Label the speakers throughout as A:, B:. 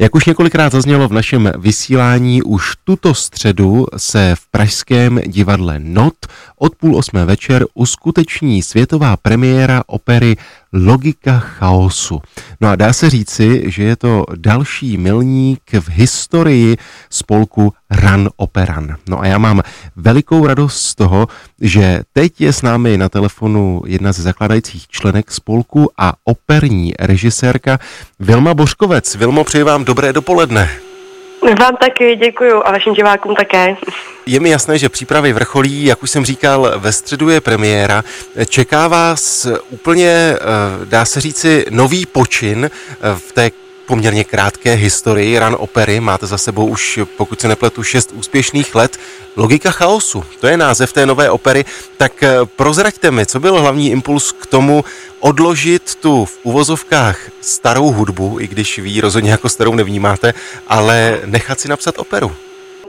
A: Jak už několikrát zaznělo v našem vysílání, už tuto středu se v pražském divadle NOT od půl osmé večer uskuteční světová premiéra opery Logika chaosu. No a dá se říci, že je to další milník v historii spolku Ran Operan. No a já mám velikou radost z toho, že teď je s námi na telefonu jedna ze zakladajících členek spolku a operní režisérka Vilma Božkovec. Vilmo, přeji vám dobré dopoledne.
B: Vám taky děkuju a vašim divákům také.
A: Je mi jasné, že přípravy vrcholí, jak už jsem říkal, ve středu je premiéra. Čeká vás úplně, eh, dá se říci, nový počin eh, v té poměrně krátké historii ran opery. Máte za sebou už, pokud se nepletu, šest úspěšných let. Logika chaosu, to je název té nové opery. Tak eh, prozraďte mi, co byl hlavní impuls k tomu odložit tu v uvozovkách starou hudbu, i když vy ji rozhodně jako starou nevnímáte, ale nechat si napsat operu.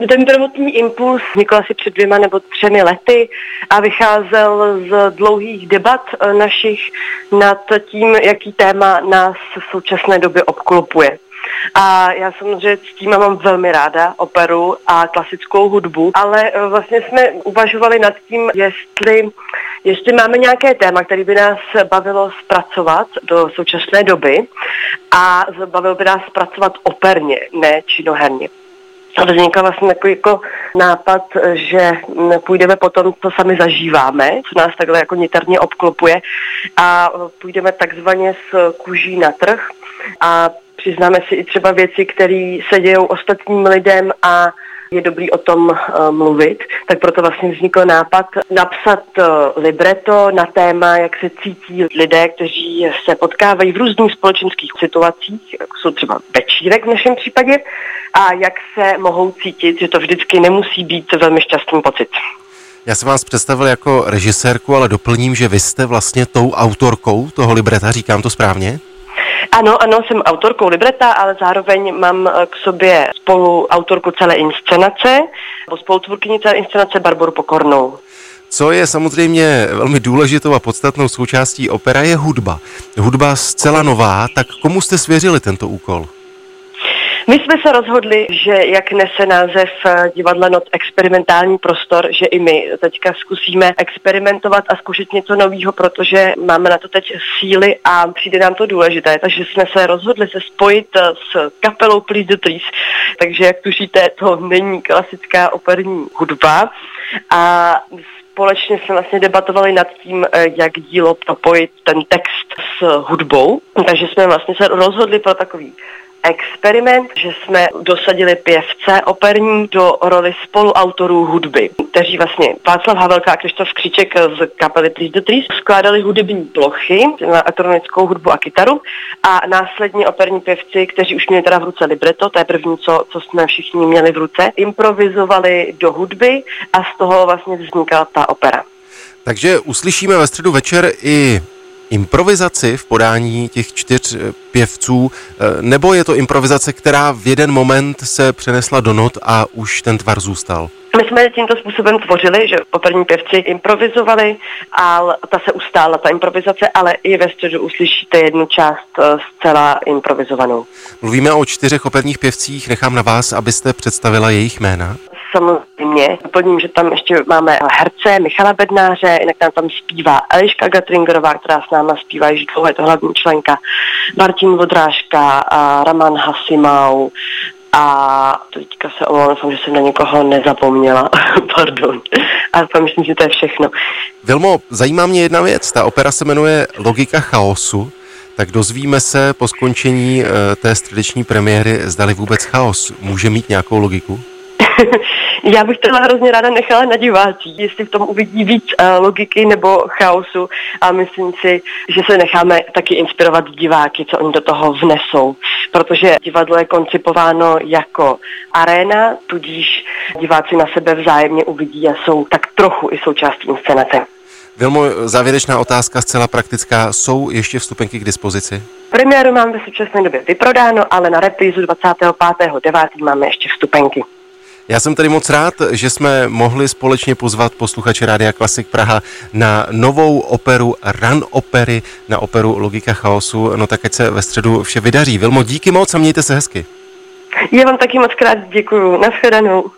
B: Ten prvotní impuls vznikl asi před dvěma nebo třemi lety a vycházel z dlouhých debat eh, našich nad tím, jaký téma nás v současné době obklopuje. A já samozřejmě s tím mám velmi ráda operu a klasickou hudbu, ale eh, vlastně jsme uvažovali nad tím, jestli, jestli máme nějaké téma, který by nás bavilo zpracovat do současné doby a bavilo by nás zpracovat operně, ne činoherně. Vznikl vlastně takový jako nápad, že půjdeme po tom, co sami zažíváme, co nás takhle jako niterně obklopuje a půjdeme takzvaně s kůží na trh a přiznáme si i třeba věci, které se dějou ostatním lidem a je dobrý o tom uh, mluvit, tak proto vlastně vznikl nápad napsat uh, libreto na téma, jak se cítí lidé, kteří se potkávají v různých společenských situacích, jako jsou třeba večírek v našem případě, a jak se mohou cítit, že to vždycky nemusí být velmi šťastný pocit.
A: Já jsem vás představil jako režisérku, ale doplním, že vy jste vlastně tou autorkou toho libreta, říkám to správně?
B: Ano, ano, jsem autorkou libreta, ale zároveň mám eh, k sobě spolu autorku celé inscenace, nebo spolutvůrkyni celé inscenace Barboru Pokornou.
A: Co je samozřejmě velmi důležitou a podstatnou součástí opera je hudba. Hudba zcela nová, tak komu jste svěřili tento úkol?
B: My jsme se rozhodli, že jak nese název eh, divadla Not experimentální prostor, že i my teďka zkusíme experimentovat a zkusit něco nového, protože máme na to teď síly a přijde nám to důležité. Takže jsme se rozhodli se spojit eh, s kapelou Please the Trees. Takže jak tušíte, to není klasická operní hudba. A společně jsme vlastně debatovali nad tím, eh, jak dílo propojit ten text s hudbou. Takže jsme vlastně se rozhodli pro takový experiment, že jsme dosadili pěvce operní do roli spoluautorů hudby, kteří vlastně Václav Havelka a Krištof Křiček z kapely Please the Trees skládali hudební plochy na elektronickou hudbu a kytaru a následně operní pěvci, kteří už měli teda v ruce libreto, to je první, co, co jsme všichni měli v ruce, improvizovali do hudby a z toho vlastně vznikala ta opera.
A: Takže uslyšíme ve středu večer i improvizaci v podání těch čtyř eh, pěvců, eh, nebo je to improvizace, která v jeden moment se přenesla do not a už ten tvar zůstal?
B: My jsme tímto způsobem tvořili, že operní pěvci improvizovali a ta se ustála, ta improvizace, ale i ve středu uslyšíte jednu část eh, zcela improvizovanou.
A: Mluvíme o čtyřech operních pěvcích, nechám na vás, abyste představila jejich jména
B: samozřejmě. Doplním, že tam ještě máme herce Michala Bednáře, jinak nám tam zpívá Eliška Gatringerová, která s náma zpívá již dlouho, je to hlavní členka, Martin Vodrážka a Raman Hasimau, a teďka se omlouvám, že jsem na někoho nezapomněla. Pardon. A to myslím, že to je všechno.
A: Vilmo, zajímá mě jedna věc. Ta opera se jmenuje Logika chaosu. Tak dozvíme se po skončení e, té středeční premiéry, zdali vůbec chaos může mít nějakou logiku?
B: Já bych tohle hrozně ráda nechala na divácích, jestli v tom uvidí víc uh, logiky nebo chaosu a myslím si, že se necháme taky inspirovat diváky, co oni do toho vnesou, protože divadlo je koncipováno jako aréna, tudíž diváci na sebe vzájemně uvidí a jsou tak trochu i součástí inscenace.
A: Vilmo, závěrečná otázka zcela praktická. Jsou ještě vstupenky k dispozici?
B: Premiéru mám ve současné době vyprodáno, ale na reprízu 25.9. máme ještě vstupenky.
A: Já jsem tady moc rád, že jsme mohli společně pozvat posluchače Rádia Klasik Praha na novou operu Run Opery, na operu Logika chaosu. No tak ať se ve středu vše vydaří. Vilmo, díky moc a mějte se hezky.
B: Já vám taky moc krát děkuju. Naschledanou.